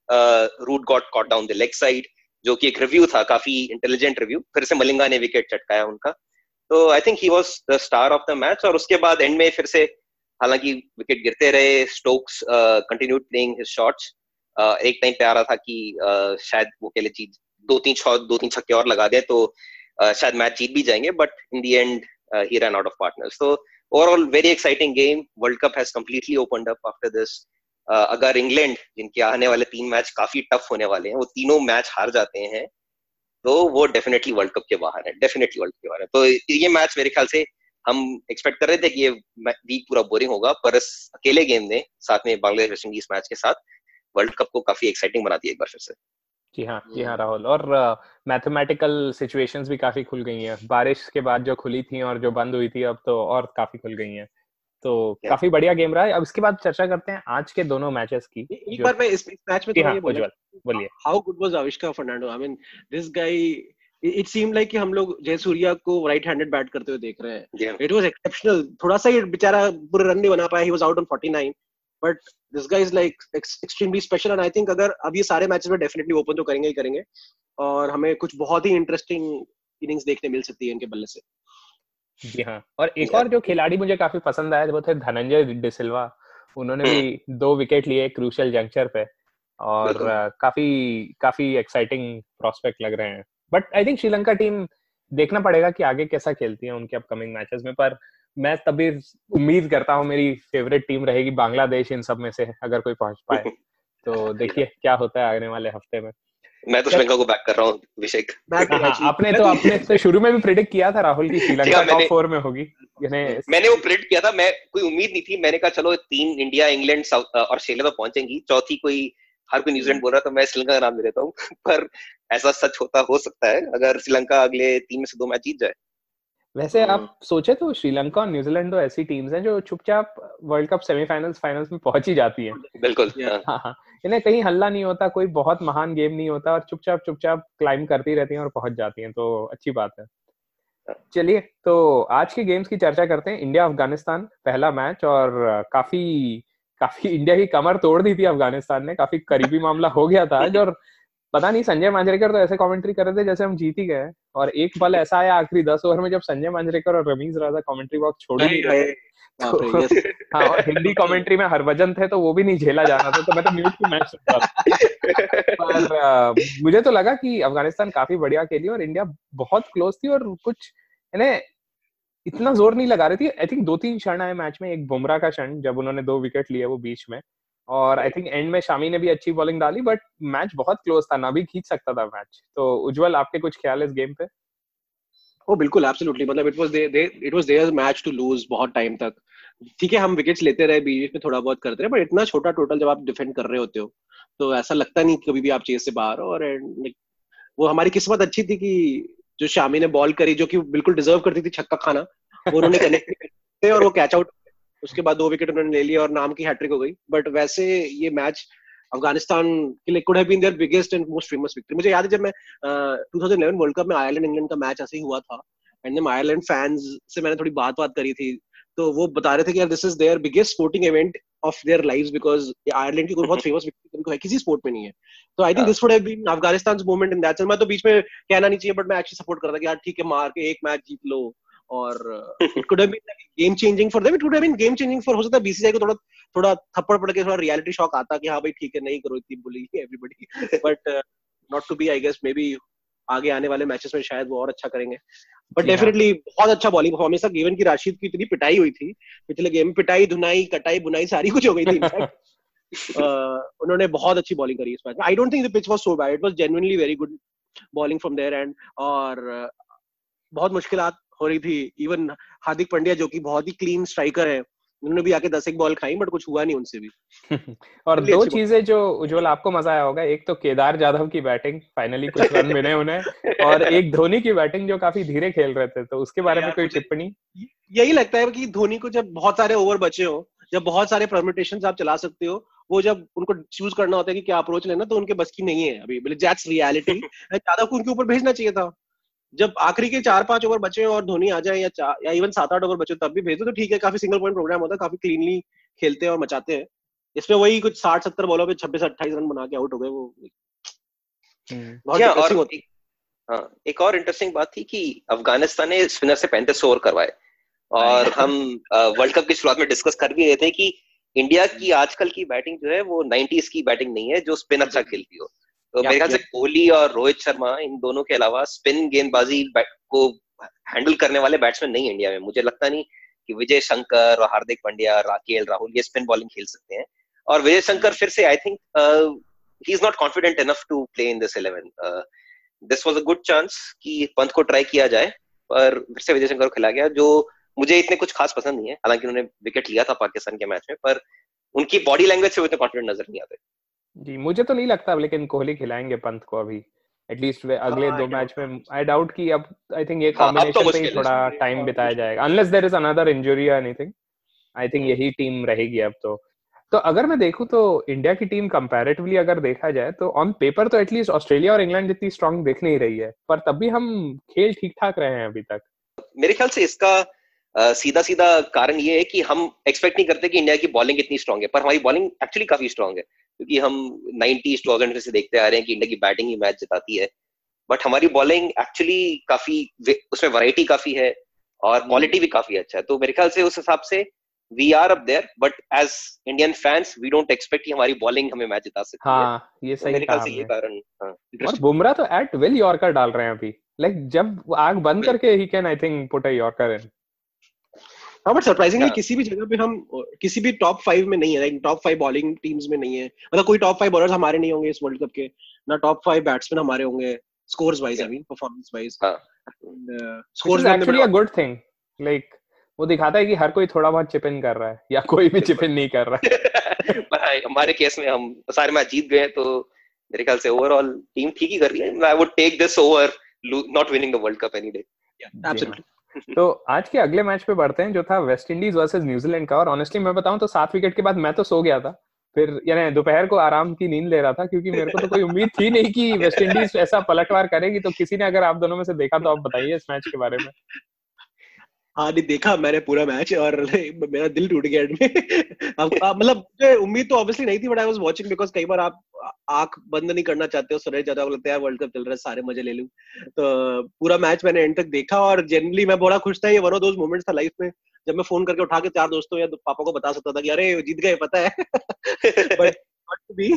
Root got caught down the leg side जो कि एक रिव्यू था काफ़ी इंटेलिजेंट रिव्यू फिर से मलिंगा ने विकेट चटकाया उनका। तो I think he was the star of the match और उसके बाद एंड में फिर से हालाँकि विकेट गिरते रहे Stokes continued playing his shots एक टाइम पे आ रहा था कि uh, शायद वो लिए चीज़ दो तीन शॉट दो तीन छक्के और लगा दे तो uh, शायद मैच जीत भी जाएँगे but in the end he run out of partners तो overall very exciting game world cup has completely opened up after this अगर इंग्लैंड जिनके आने वाले तीन मैच काफ़ी टफ होने वाले हैं वो तीनों मैच हार जाते हैं तो वो डेफिनेटली वर्ल्ड कप के बाहर है डेफिनेटली वर्ल्ड कप के बाहर है। तो ये मैच मेरे ख्याल से हम एक्सपेक्ट कर रहे थे कि ये वीक पूरा बोरिंग होगा पर इस अकेले गेम ने साथ में बांग्लादेश वेस्ट इंडीज मैच के साथ वर्ल्ड कप को काफ़ी एक्साइटिंग बना दिया एक बार फिर से। जी हाँ जी हाँ राहुल। और मैथमेटिकल uh, सिचुएशंस भी काफ़ी खुल गई हैं। बारिश के बाद जो खुली थी और जो बंद हुई थी अब तो और काफ़ी खुल गई हैं। तो काफ़ी बढ़िया गेम रहा है। अब इसके बाद चर्चा करते हैं आज के दोनों मैचेस की। एक बार मैं इस मैच में तो हाँ, ये बोलिए। How good was Avishka Fernando I mean this guy it seem like कि हम लोग जयसूर्या को राइट हैंडेड बैट करते हुए देख रहे हैं। इट वाज एक्सेप्शनल थोड़ा सा ये बेचारा पूरे रन नहीं बना पाया। He was out on 49 but this guy is like extremely special and I think अगर अब ये सारे मैचेस में डेफिनेटली ओपन तो करेंगे ही करेंगे। और हमें कुछ बहुत ही इंटरेस्टिंग इनिंग्स देखने मिल सकती है इनके बल्ले से। जी हाँ। और एक और जो खिलाड़ी मुझे काफ़ी पसंद आया वो थे धनंजय डिसिल्वा उन्होंने भी हम्म। दो विकेट लिए क्रूशल जंक्चर पे। और काफ़ी काफ़ी एक्साइटिंग प्रोस्पेक्ट लग रहे हैं। But I think Sri Lanka team देखना पड़ेगा कि आगे कैसा खेलती है उनके अपकमिंग मैचेस में पर मैं तभी उम्मीद करता हूँ मेरी फेवरेट टीम रहेगी बांग्लादेश इन सब में से अगर कोई पहुँच पाए। तो देखिए क्या होता है आने वाले हफ़्ते में। मैं तो श्रीलंका को बैक कर रहा हूँ अभिषेक। हाँ, आपने तो आपने तो शुरू में भी प्रिडिक्ट किया था राहुल की श्रीलंका टॉप फोर में होगी। मैंने वो प्रिडिक्ट किया था मैं कोई उम्मीद नहीं थी। मैंने कहा चलो तीन इंडिया इंग्लैंड और ऑस्ट्रेलिया तो पहुंचेंगी। चौथी कोई हर कोई न्यूजीलैंड बोल रहा तो मैं श्रीलंका का नाम ले लेता हूँ। पर ऐसा सच होता हो सकता है अगर श्रीलंका अगले तीन में से दो मैच जीत जाए। वैसे आप सोचे तो श्रीलंका और न्यूजीलैंड तो ऐसी टीम्स हैं जो चुपचाप वर्ल्ड कप सेमीफाइनल्स फाइनल्स में पहुँच ही जाती हैं। बिल्कुल हाँ। हाँ इन्हें कहीं हल्ला नहीं होता कोई बहुत महान गेम नहीं होता और चुपचाप चुपचाप क्लाइम करती रहती हैं और पहुँच जाती हैं तो अच्छी बात है। चलिए तो आज के गेम्स की चर्चा करते हैं। इंडिया अफ़गानिस्तान पहला मैच और काफ़ी काफ़ी इंडिया की कमर तोड़ दी थी अफ़गानिस्तान ने काफ़ी करीबी मामला हो गया था और पता नहीं संजय मांजरेकर तो ऐसे कमेंट्री कर रहे थे जैसे हम जीत ही गए और एक पल ऐसा आया आखिरी दस ओवर में जब संजय मांजरेकर और रमीज राजा कमेंट्री बॉक्स छोड़ ही गए। तो, हाँ और हिंदी कमेंट्री में हरभजन थे तो वो भी नहीं झेला जाना था तो मैं तो म्यूट की मैच सुन रहा था। पर मुझे तो लगा कि अफ़गानिस्तान काफ़ी बढ़िया खेली और इंडिया बहुत क्लोज थी और कुछ यानी इतना ज़ोर नहीं लगा रही थी। आई थिंक दो तीन क्षण आए मैच में एक बुमराह का क्षण जब उन्होंने दो विकेट लिए वो बीच में। और आई थिंक एंड में शामी ने भी अच्छी बॉलिंग डाली बट मैच बहुत क्लोज था ना भी खींच सकता था मैच तो उज्जवल आपके कुछ ख्याल इस गेम पे? ओ बिल्कुल एब्सोल्युटली मतलब it was they it was their match to lose बहुत टाइम तक। ठीक है हम विकेट्स लेते रहे बीच में थोड़ा बहुत करते रहे बट इतना छोटा टोटल जब आप डिफेंड कर रहे होते हो तो ऐसा लगता नहीं कभी भी आप चेस से बाहर हो और वो हमारी किस्मत अच्छी थी कि जो शामी ने बॉल करी जो कि बिल्कुल डिजर्व करती थी छक्का खाना वो उन्होंने कनेक्ट और वो कैच आउट उसके बाद दो विकेट उन्होंने ले लिया और नाम की हैट्रिक हो गई। बट वैसे ये मैच अफ़गानिस्तान के लिए could have been their biggest and most famous victory मुझे याद है जब मैं uh, 2011 वर्ल्ड कप में आयरलैंड इंग्लैंड का मैच ऐसे ही हुआ था। एंड देन आयरलैंड फैंस से मैंने थोड़ी बात बात करी थी तो वो बता रहे थे कि यार this is their biggest sporting event of their lives because Ireland की कोई बहुत फ़ेमस विक्ट्री है, किसी स्पोर्ट में नहीं है। तो I think this would have been Afghanistan moment in that मैं तो बीच में कहना नहीं चाहिए बट मैं एक्चुअली सपोर्ट करता कि यार ठीक है, मार के एक मैच जीत लो और it could have been game changing for them it could have been game changing for हो सकता है बीसीसीआई को थोड़ा थोड़ा थप्पड़ पड़ के, थोड़ा रियलिटी शॉक आता कि हाँ भाई ठीक है, नहीं करो इतनी bully everybody but not to be I guess maybe आगे आने वाले मैचेस में शायद वो और अच्छा करेंगे। बट डेफिनेटली हाँ। बहुत अच्छा बॉलिंग परफॉर्मेंस था। गिवन की राशिद की इतनी पिटाई हुई थी। पिछले गेम में पिटाई धुनाई कटाई बुनाई सारी कुछ हो गई थी uh, उन्होंने बहुत अच्छी बॉलिंग करी इस मैच में। I don't think the pitch was so bad it was genuinely very good bowling from their end और बहुत मुश्किलात हो रही थी। इवन हार्दिक पांड्या जो कि बहुत ही क्लीन स्ट्राइकर है उन्होंने भी आके दस एक बॉल खाई बट कुछ हुआ नहीं उनसे भी। और दो चीज़ें जो उज्जवल आपको मज़ा आया होगा एक तो केदार जाधव की बैटिंग फाइनली कुछ रन मिले उन्हें और एक धोनी की बैटिंग जो काफ़ी धीरे खेल रहे थे तो उसके बारे में कोई टिप्पणी? यही लगता है कि धोनी को जब बहुत सारे ओवर बचे हो जब बहुत सारे परमिटेशन आप चला सकते हो वो जब उनको चूज़ करना होता है कि क्या अप्रोच लेना तो उनके बस की नहीं है अभी। दैट्स रियलिटी जाधव को उनके ऊपर भेजना चाहिए था। जब आखिरी के चार पाँच ओवर बचे और धोनी आ जाए या या इवन सात आठ ओवर बचे तब भी भेजो तो ठीक है काफ़ी सिंगल पॉइंट प्रोग्राम होता है काफ़ी क्लीनली खेलते हैं और मचाते हैं। इसमें वही कुछ साठ सत्तर बॉलों पे छब्बीस अट्ठाईस रन बना के आउट हो गए वो। बहुत हाँ, और एक, हाँ एक और इंटरेस्टिंग बात थी कि अफ़गानिस्तान ने स्पिनर से पैंतीस ओवर करवाए। और हम वर्ल्ड कप की शुरुआत में डिस्कस कर भी रहे थे कि इंडिया की आजकल की बैटिंग जो है वो नाइनटीज की बैटिंग नहीं है जो स्पिन अच्छा खेलती हो। तो मेरे ख्याल से कोहली और रोहित शर्मा इन दोनों के अलावा स्पिन गेंदबाजी को हैंडल करने वाले बैट्समैन नहीं इंडिया में। मुझे लगता नहीं कि विजय शंकर और हार्दिक पांड्या राकेल राहुल ये स्पिन बॉलिंग खेल सकते हैं। और विजय शंकर फिर से I think he is not confident enough to play in this eleven this was a good chance कि पंत को ट्राई किया जाए पर फिर से विजय शंकर को खिला गया जो मुझे इतने कुछ खास पसंद नहीं है। हालाँकि उन्होंने विकेट लिया था पाकिस्तान के मैच में पर उनकी बॉडी लैंग्वेज से वो इतने कॉन्फिडेंट नज़र नहीं आते। जी मुझे तो नहीं लगता लेकिन कोहली खिलाएँगे पंत को अभी। एटलीस्ट अगले हाँ, दो मैच में आई डाउट कि अब आई थिंक ये कॉम्बिनेशन हाँ, तो पे ही थोड़ा टाइम बिताया जाएगा। Unless there is another injury या एनीथिंग आई थिंक यही टीम रहेगी अब तो। तो अगर मैं देखूँ तो इंडिया की टीम कंपैरेटिवली अगर देखा जाए तो ऑन पेपर तो एटलीस्ट ऑस्ट्रेलिया और इंग्लैंड जितनी स्ट्रांग दिख नहीं रही है पर तब भी हम खेल ठीक ठाक रहे हैं अभी तक। मेरे ख्याल से इसका सीधा सीधा कारण ये है कि हम एक्सपेक्ट नहीं करते कि इंडिया की बॉलिंग इतनी स्ट्रांग है पर हमारी बॉलिंग एक्चुअली काफ़ी स्ट्रांग है। क्योंकि हम नाइनटीज टू से देखते आ रहे हैं कि इंडिया की बैटिंग ही मैच जिताती है। बट हमारी बॉलिंग एक्चुअली काफ़ी उसमें वैरायटी काफ़ी है और क्वालिटी भी काफ़ी अच्छा है। तो मेरे ख्याल से उस हिसाब से we are up there but as Indian fans we don't expect कि हमारी बॉलिंग हमें मैच जिता सकती हाँ, है ये तो सही मेरे ख्याल से ये कारण हाँ, और बुमराह तो एट विल यॉर्कर डाल रहे हैं अभी। लाइक like, जब आग बंद करके he can I think put a yorker in हाँ बट सरप्राइजिंगली किसी भी जगह पे हम किसी भी टॉप फाइव में नहीं है like top five bowling teams में नहीं है। मतलब कोई टॉप फाइव बॉलर्स हमारे नहीं होंगे इस वर्ल्ड कप के। ना टॉप फाइव बैट्समैन हमारे होंगे scores wise I mean performance wise scores actually a good thing like वो दिखाता है कि हर कोई थोड़ा बहुत चिप इन कर रहा है या कोई भी चिप इन नहीं कर रहा है। हमारे केस में हम सारे मैच जीत गए तो मेरे ख्याल से ओवरऑल टीम ठीक ही कर रही है। I would take this over not winning the world cup any day absolutely तो आज के अगले मैच पे बढ़ते हैं, जो था वेस्ट इंडीज वर्सेज न्यूजीलैंड का। और ऑनेस्टली मैं बताऊँ तो सात विकेट के बाद मैं तो सो गया था। फिर यानी दोपहर को आराम की नींद ले रहा था, क्योंकि मेरे को तो कोई उम्मीद थी नहीं कि वेस्ट इंडीज ऐसा पलटवार करेगी। तो किसी ने अगर आप दोनों में से देखा तो आप बताइए इस मैच के बारे में। हाँ नहीं, देखा मैंने पूरा मैच और मेरा दिल टूट गया मतलब उम्मीद तो ऑब्वियसली नहीं थी but I was watching because कई बार आप आँख बंद नहीं करना चाहते हो सरे ज़्यादा लगता है वर्ल्ड कप चल रहा है, सारे मज़े ले लूँ। तो पूरा मैच मैंने एंड तक देखा और जनरली मैं बड़ा खुश था, ये वन ऑफ़ दोस मोमेंट्स था लाइफ में, जब मैं फ़ोन करके उठा के चार दोस्तों या पापा को बता सकता था कि, अरे, जीत गए, पता है। बट भी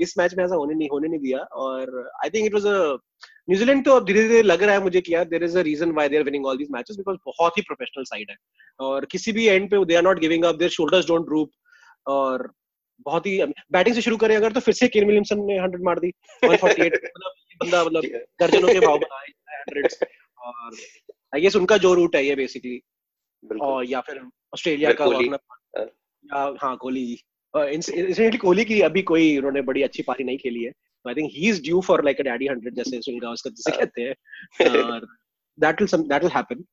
इस मैच में ऐसा होने नहीं होने नहीं दिया और I think it was a New Zealand तो अब धीरे धीरे लग रहा है मुझे कि यार there is a reason why they are winning all these matches because बहुत ही प्रोफेशनल साइड है। और किसी भी एंड पे they are not giving up their shoulders don't droop और बहुत ही बैटिंग से शुरू करें अगर तो फिर से केन विलियमसन ने 100 मार दी 148 मतलब बंदा मतलब दर्जनों के भाव बनाए 100 और आई गेस उनका जो रूट है ये बेसिकली और या फिर ऑस्ट्रेलिया का हाँ। या हाँ कोहली इंसिडेंटली कोहली की अभी कोई उन्होंने बड़ी अच्छी पारी नहीं खेली है। I think he is due for like a daddy 100 जैसे सुनील गावस्कर जिसे हाँ। कहते हैं। और that will some that will happen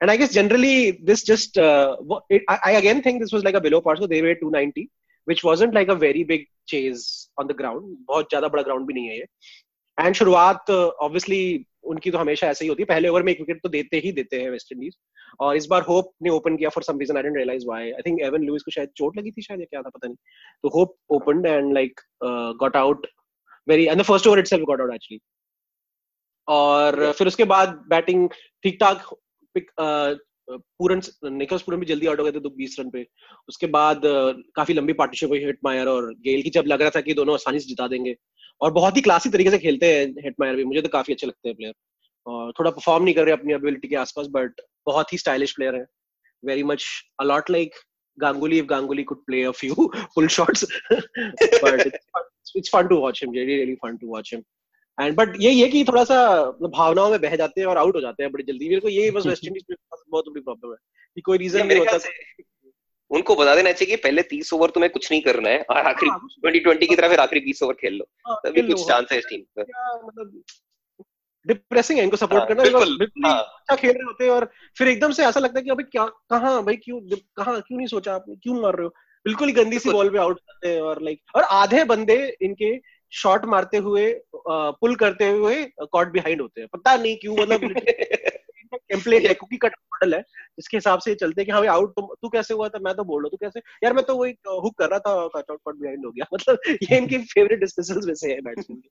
and i guess generally this just uh, it, I, I again think this was like a below par so they were 290 which wasn't like a very big chase on the ground. बहुत ज़्यादा बड़ा ग्राउंड भी नहीं है ये। एंड शुरुआत ऑब्वियसली उनकी तो हमेशा ऐसे ही होती है। पहले ओवर में एक विकेट तो देते ही देते हैं वेस्ट इंडीज और इस बार होप ने ओपन किया for some reason I didn't realise why I think Evin Lewis को शायद चोट लगी थी शायद या क्या था पता नहीं। तो Hope opened and like got out very and the first over itself got out actually और फिर उसके बाद बैटिंग ठीक ठाक पूरन निकल्स पूरन भी जल्दी आउट हो गए थे तो बीस रन पे। उसके बाद काफ़ी लंबी पार्टनरशिप हुई हिटमायर और गेल की जब लग रहा था कि दोनों आसानी से जिता देंगे। और बहुत ही क्लासिक तरीके से खेलते हैं हिटमायर भी मुझे तो काफ़ी अच्छे लगते हैं प्लेयर और थोड़ा परफॉर्म नहीं कर रहे अपनी एबिलिटी के आसपास बट बहुत ही स्टाइलिश प्लेयर है। Very much a lot like Ganguly if Ganguly could play a few full shots. but it's, it's fun to watch him. Really, really fun to watch him. And but यही है कि थोड़ा सा मतलब भावनाओं में बह जाते हैं और आउट हो जाते हैं बड़ी जल्दी। मेरे को यही बस वेस्ट इंडीज में बहुत बड़ी प्रॉब्लम है कि कोई रीजन नहीं होता उनको बता देना चाहिए कि पहले तीस ओवर तुम्हें कुछ नहीं करना है और आखिरी ट्वेंटी ट्वेंटी की तरह फिर आखिरी बीस ओवर खेल लो। हाँ, तभी कुछ चांस है इस टीम का मतलब डिप्रेसिंग है इनको सपोर्ट हाँ, करना। बिल्कुल, हाँ. अच्छा खेल रहे होते हैं और फिर एकदम से ऐसा लगता है कि अभी क्या कहाँ भाई क्यों कहाँ क्यों नहीं सोचा आपने? क्यों मार रहे हो? बिल्कुल ही गंदी सी बॉल पे आउट करते हैं और लाइक और आधे बंदे इनके शॉट मारते हुए पुल करते हुए कॉट बिहाइंड होते हैं। पता नहीं क्यों मतलब टेम्पलेट है कुकी कट मॉडल है जिसके हिसाब से चलते हैं कि हाँ आउट तो तू कैसे हुआ था? मैं तो बोल रहा तू कैसे? यार मैं तो वही हुक कर रहा था कट आउट बिहाइंड हो गया। मतलब ये इनके फेवरेट में से है batsman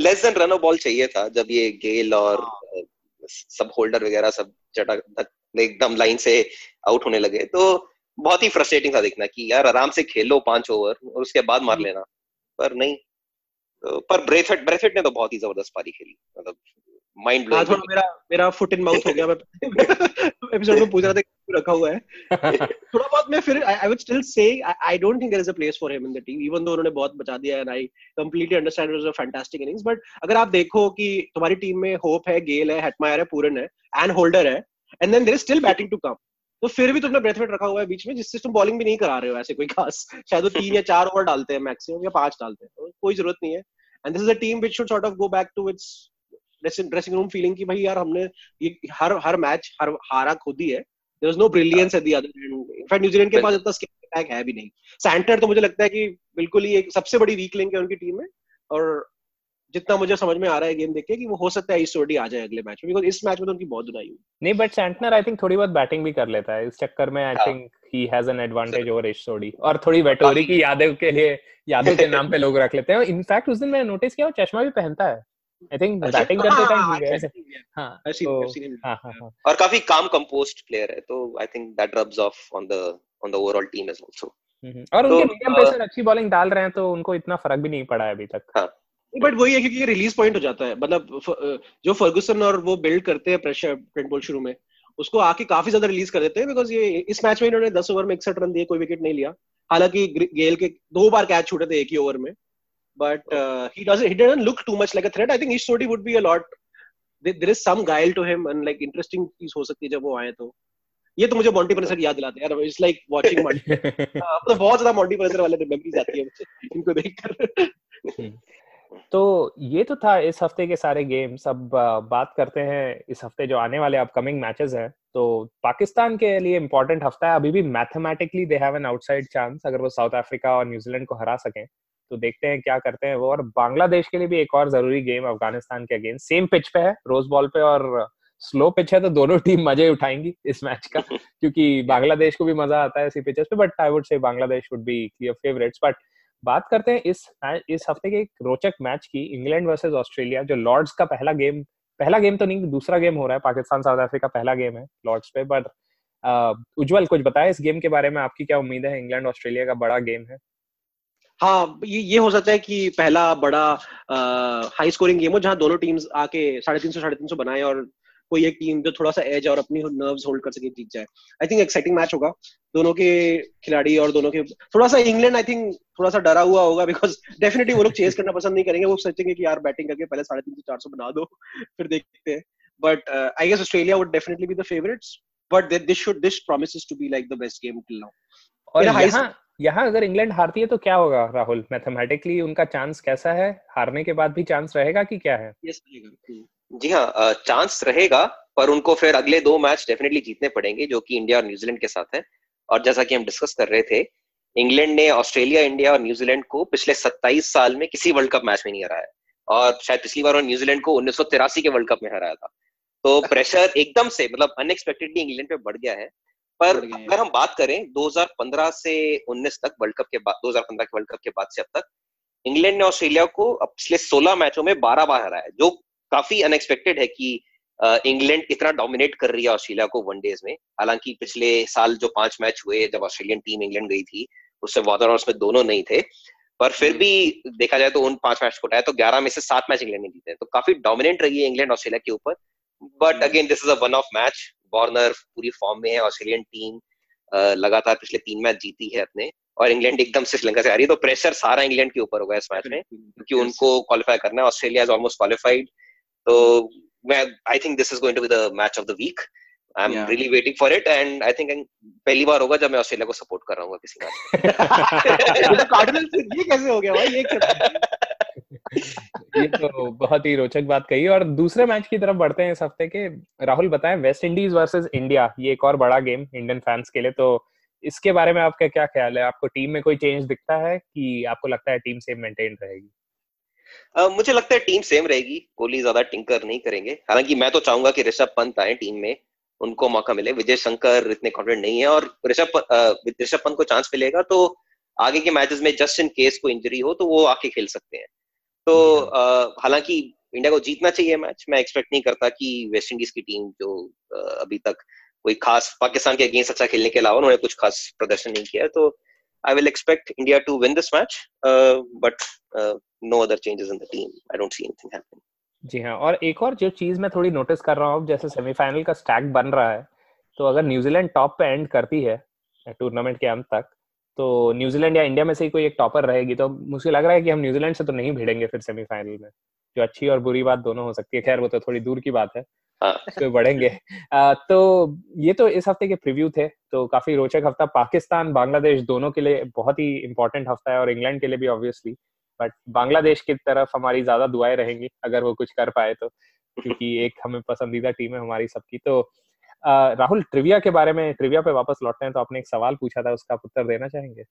less than run ball चाहिए था जब ये गेल और हाँ। सब होल्डर वगैरह सब चटक एकदम लाइन से आउट होने लगे। तो बहुत ही फ्रस्ट्रेटिंग था देखना कि यार आराम से खेलो पाँच ओवर और उसके बाद मार लेना। पर नहीं। तो, पर ब्रेथेट ब्रेथेट ने तो बहुत ही ज़बरदस्त पारी खेली। मतलब माइंड हाँ थोड़ा मेरा मेरा फुट इन माउथ हो गया। मैं एपिसोड में पूछ रहा था कि रखा हुआ है। थोड़ा बहुत मैं फिर I would still say I don't think there is a place for him in the team even though उन्होंने बहुत बचा दिया and I completely understand it was a fantastic innings but अगर आप देखो कि तुम्हारी टीम में होप है गेल है हेटमायर है पूरन है एंड होल्डर है and then there is still batting to come तो फिर भी तुमने ब्रेथवेट रखा हुआ है बीच में जिससे तुम बॉलिंग भी नहीं करा रहे हो ऐसे कोई खास। शायद वो तीन या चार ओवर डालते हैं मैक्सिमम या पाँच डालते हैं तो कोई ज़रूरत नहीं है। And this is a team which should sort of go back to its dressing room feeling की भाई यार हमने ये हर हर मैच हर हारा खुद ही। है there is no brilliance at the other end in fact New Zealand के पास इतना स्किल अटैक है भी नहीं। सैंटर तो मुझे लगता है कि बिल्कुल ही एक सबसे बड़ी वीक लिंक है उनकी टीम में। और जितना मुझे समझ में आ रहा है गेम देख के कि वो हो सकता है ईस्टोडी आ जाए अगले मैच में बिकॉज़ इस मैच में तो उनकी बहुत दुनाई हुई। नहीं बट सैंटनर आई थिंक थोड़ी बहुत बैटिंग भी कर लेता है। इस चक्कर में I think he has an advantage over ईस्टोडी और थोड़ी वेटोरी की यादें के लिए यादों के नाम पे लोग रख लेते हैं। इनफैक्ट उस दिन मैंने नोटिस किया वो चश्मा भी पहनता है। आई थिंक बैटिंग करते टाइम हाँ हाँ। हाँ और काफ़ी काम कंपोज्ड प्लेयर है तो I think that rubs off on the on the overall team as also और उनके मीडियम तो, पेसर अच्छी बॉलिंग डाल रहे हैं तो उनको इतना फ़र्क भी नहीं पड़ा है अभी तक। हाँ। बट वही है क्योंकि रिलीज़ पॉइंट हो जाता है। मतलब जो फर्गुसन और वो बिल्ड करते हैं प्रेशर ट्रेंट बॉल शुरू में उसको आके काफ़ी ज़्यादा रिलीज़ कर देते हैं बिकॉज़ ये इस मैच में इन्होंने 10 ओवर में इकसठ रन दिए कोई विकेट नहीं लिया। हालाँकि गेल के दो बार कैच छूटे थे एक ही ओवर में। But uh, he doesn't he doesn't look too much like a threat. I think Ish Sodhi would be a lot. There is some guile to him and like interesting चीज़ हो सकती है जब वो आए तो। ये तो मुझे मॉन्टी प्रेसर याद दिलाते हैं। यार इट्स लाइक वाचिंग मॉन्टी तो बहुत ज़्यादा मॉन्टी प्रेसर वाले मेमोरीज आती है मुझे इनको देखकर। तो ये तो था इस हफ़्ते के सारे गेम्स। अब बात करते हैं इस हफ़्ते जो आने वाले अपकमिंग मैचेस हैं। तो पाकिस्तान के लिए इम्पोर्टेंट हफ़्ता है। अभी भी mathematically they have an outside chance अगर वो साउथ अफ्रीका और न्यूजीलैंड को हरा सकें। तो देखते हैं क्या करते हैं वो। और बांग्लादेश के लिए भी एक और ज़रूरी गेम अफ़गानिस्तान के अगेंस्ट। सेम पिच पे है रोज बॉल पे और स्लो पिच है तो दोनों टीम मज़े उठाएँगी इस मैच का। क्योंकि बांग्लादेश को भी मज़ा आता है इसी पिचेस पे but I would say Bangladesh would be clear favourites but बात करते हैं इस इस हफ़्ते के एक रोचक मैच की, इंग्लैंड वर्सेस ऑस्ट्रेलिया, जो लॉर्ड्स का पहला गेम पहला गेम तो नहीं, दूसरा गेम हो रहा है, पाकिस्तान, साउथ अफ्रीका पहला गेम है लॉर्ड्स पे बट उज्जवल, कुछ बताए इस गेम के बारे में, आपकी क्या उम्मीद है, इंग्लैंड, ऑस्ट्रेलिया का बड़ा गेम है? हाँ ये ये हो सकता है कि पहला बड़ा हाई स्कोरिंग गेम हो, जहाँ दोनों टीम्स आके साढ़े तीन सौ, साढ़े तीन सौ बनाए और कोई एक टीम जो थोड़ा सा एज और अपनी नर्व्स होल्ड कर सके जीत जाए आई थिंक एक्साइटिंग मैच होगा। दोनों के खिलाड़ी और दोनों के थोड़ा सा इंग्लैंड आई थिंक थोड़ा सा डरा हुआ होगा बिकॉज़ डेफिनेटली वो लोग चेस करना पसंद नहीं करेंगे। वो सोचेंगे कि यार बैटिंग करके पहले साढ़े तीन सौ चार सौ बना दो फिर देखते हैं। But I guess Australia would definitely be the favourites but this should this promises to be like the best game till now और यहाँ यहाँ अगर इंग्लैंड हारती है तो क्या होगा राहुल? मैथमेटिकली उनका चांस कैसा है? हारने के बाद भी चांस रहेगा कि क्या है? जी हाँ चांस रहेगा पर उनको फिर अगले दो मैच डेफिनेटली जीतने पड़ेंगे जो कि इंडिया और न्यूजीलैंड के साथ है। और जैसा कि हम डिस्कस कर रहे थे इंग्लैंड ने ऑस्ट्रेलिया इंडिया और न्यूजीलैंड को पिछले 27 साल में किसी वर्ल्ड कप मैच में नहीं हराया। और शायद पिछली बार न्यूजीलैंड को उन्नीस सौ तिरासी के वर्ल्ड कप में हराया था। तो प्रेशर एकदम से मतलब अनएक्सपेक्टेडली इंग्लैंड पे बढ़ गया है। पर अगर हम बात करें 2015 से 19 तक वर्ल्ड कप के बाद 2015 के वर्ल्ड कप के बाद से अब तक इंग्लैंड ने ऑस्ट्रेलिया को पिछले 16 मैचों में 12 बार हराया जो काफ़ी अनएक्सपेक्टेड है कि इंग्लैंड इतना डोमिनेट कर रही है ऑस्ट्रेलिया को वनडेज में। हालाँकि पिछले साल जो पाँच मैच हुए जब ऑस्ट्रेलियन टीम इंग्लैंड गई थी उससे वॉदर और उसमें दोनों नहीं थे। पर फिर हम्म। भी देखा जाए तो उन पाँच मैच को उठाया तो ग्यारह में से सात मैच इंग्लैंड ने जीते तो काफ़ी डोमिनेट रही है इंग्लैंड ऑस्ट्रेलिया के ऊपर। But again this is a one off match Warner पूरी फॉर्म में है ऑस्ट्रेलियन टीम लगातार पिछले तीन मैच जीती है अपने। और इंग्लैंड एकदम से श्रीलंका से आ रही है तो प्रेशर सारा इंग्लैंड के ऊपर होगा इस मैच में। क्योंकि उनको क्वालिफाई करना है। ऑस्ट्रेलिया इज़ ऑलमोस्ट क्वालिफाइड तो मैं I think this is going to be the match of the week I am really waiting for it and I think पहली बार होगा जब मैं ऑस्ट्रेलिया को सपोर्ट कर रहा हूँ किसी मैच कार्डिनल्स ये कैसे हो गया भाई? ये ये तो बहुत ही रोचक बात कही और दूसरे मैच की तरफ़ बढ़ते हैं इस हफ़्ते के। राहुल बताएँ वेस्ट इंडीज वर्सेस इंडिया ये एक और बड़ा गेम इंडियन फैंस के लिए। तो इसके बारे में आपका क्या ख्याल है? आपको टीम में कोई चेंज दिखता है कि आपको लगता है टीम सेम मेंटेन रहेगी? Uh, मुझे लगता है टीम सेम रहेगी। कोहली ज़्यादा टिंकर नहीं करेंगे। हालाँकि मैं तो चाहूँगा कि ऋषभ पंत आए टीम में। उनको मौका मिले। विजय शंकर इतने कॉन्फिडेंट नहीं है और ऋषभ ऋषभ पंत को चांस मिलेगा तो आगे के मैचेस में जस्ट इन केस को इंजरी हो तो वो आके खेल सकते हैं। तो हालाँकि इंडिया को जीतना चाहिए मैच मैं एक्सपेक्ट नहीं करता कि वेस्ट इंडीज की टीम जो अभी तक कोई खास पाकिस्तान के अगेंस्ट अच्छा खेलने के अलावा उन्होंने कुछ खास प्रदर्शन नहीं किया तो I will expect India to win this match but no other changes in the team I don't see anything happening जी हाँ और एक और जो चीज़ मैं थोड़ी नोटिस कर रहा हूँ जैसे सेमीफाइनल का स्टैक बन रहा है तो अगर न्यूजीलैंड टॉप पे एंड करती है टूर्नामेंट के अंत तक तो न्यूजीलैंड या इंडिया में से ही कोई एक टॉपर रहेगी तो मुझे लग रहा है कि हम न्यूजीलैंड से तो नहीं भिड़ेंगे फिर सेमीफाइनल में। जो अच्छी और बुरी बात दोनों हो सकती है, खैर वो तो थोड़ी दूर की बात है तो बढ़ेंगे। तो ये तो इस हफ़्ते के प्रीव्यू थे तो काफ़ी रोचक हफ़्ता। पाकिस्तान बांग्लादेश दोनों के लिए बहुत ही इंपॉर्टेंट हफ़्ता है और इंग्लैंड के लिए भी ऑब्वियसली बट बांग्लादेश की तरफ़ हमारी ज़्यादा दुआएँ रहेंगी अगर वो कुछ कर पाए तो क्योंकि एक हमें पसंदीदा टीम है हमारी सबकी। तो आ, राहुल ट्रिविया के बारे में ट्रिविया पे वापस लौटते हैं तो आपने एक सवाल पूछा था उसका उत्तर देना चाहेंगे?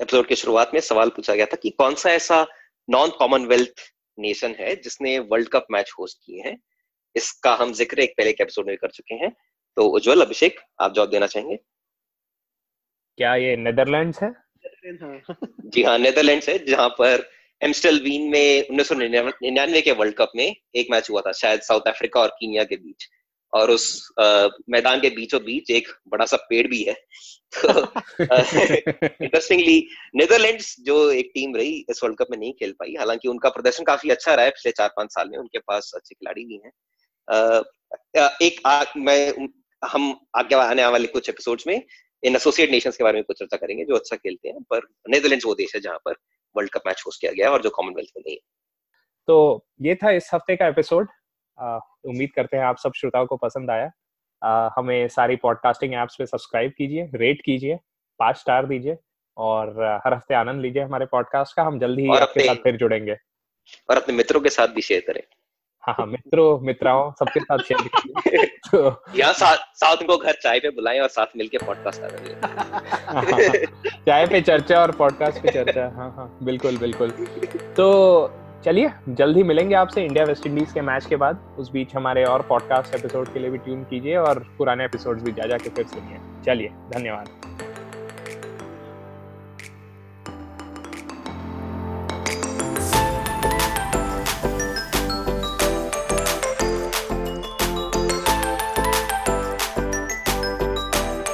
एपिसोड की शुरुआत में सवाल पूछा गया था कि कौन सा ऐसा नॉन कॉमनवेल्थ नेशन है जिसने वर्ल्ड कप मैच होस्ट किए हैं। इसका हम ज़िक्र एक पहले के एपिसोड में कर चुके हैं। तो उज्जवल अभिषेक आप जवाब देना चाहेंगे? क्या ये नेदरलैंड्स है? जी हाँ नेदरलैंड्स है जहाँ पर एमस्टल वीन में उन्नीस सौ निन्यानवे के वर्ल्ड कप में एक मैच हुआ था शायद साउथ अफ्रीका और कीनिया के बीच। और उस आ, मैदान के बीचों बीच एक बड़ा सा पेड़ भी है। तो इंटरेस्टिंगली नेदरलैंड्स जो एक टीम रही इस वर्ल्ड कप में नहीं खेल पाई। हालाँकि उनका प्रदर्शन काफ़ी अच्छा रहा है पिछले चार पाँच साल में। उनके पास अच्छे खिलाड़ी भी हैं। एक आ, मैं हम आगे आने वाले कुछ एपिसोड्स में इन एसोसिएट नेशंस के बारे में कुछ चर्चा करेंगे जो अच्छा खेलते हैं। पर नेदरलैंड्स वो देश है जहाँ पर वर्ल्ड कप मैच होस्ट किया गया और जो कॉमनवेल्थ में नहीं है। तो ये था इस हफ़्ते का एपिसोड उम्मीद करते हैं आप सब श्रोताओं को पसंद आया। आ, हमें सारी पॉडकास्टिंग एप्स पे सब्सक्राइब कीजिए रेट कीजिए पाँच स्टार दीजिए और हर हफ़्ते आनंद लीजिए हमारे पॉडकास्ट का। हम जल्दी ही आपके साथ फिर जुड़ेंगे। और अपने मित्रों के साथ भी शेयर करें। हाँ हाँ मित्रों मित्राओं सबके साथ शेयर कीजिए। तो यहाँ साथ साथ उनको घर चाय पे बुलाएँ और साथ मिलके पॉडकास्ट करेंगे चाय पे चर्चा और पॉडकास्ट पे चर्चा। हाँ हाँ बिल्कुल बिल्कुल। तो चलिए, जल्द मिलेंगे आपसे इंडिया वेस्ट इंडीज के मैच के बाद। उस बीच हमारे और पॉडकास्ट एपिसोड के लिए भी ट्यून कीजिए और पुराने एपिसोड्स भी जा जाके फिर सुनिए चलिए, धन्यवाद।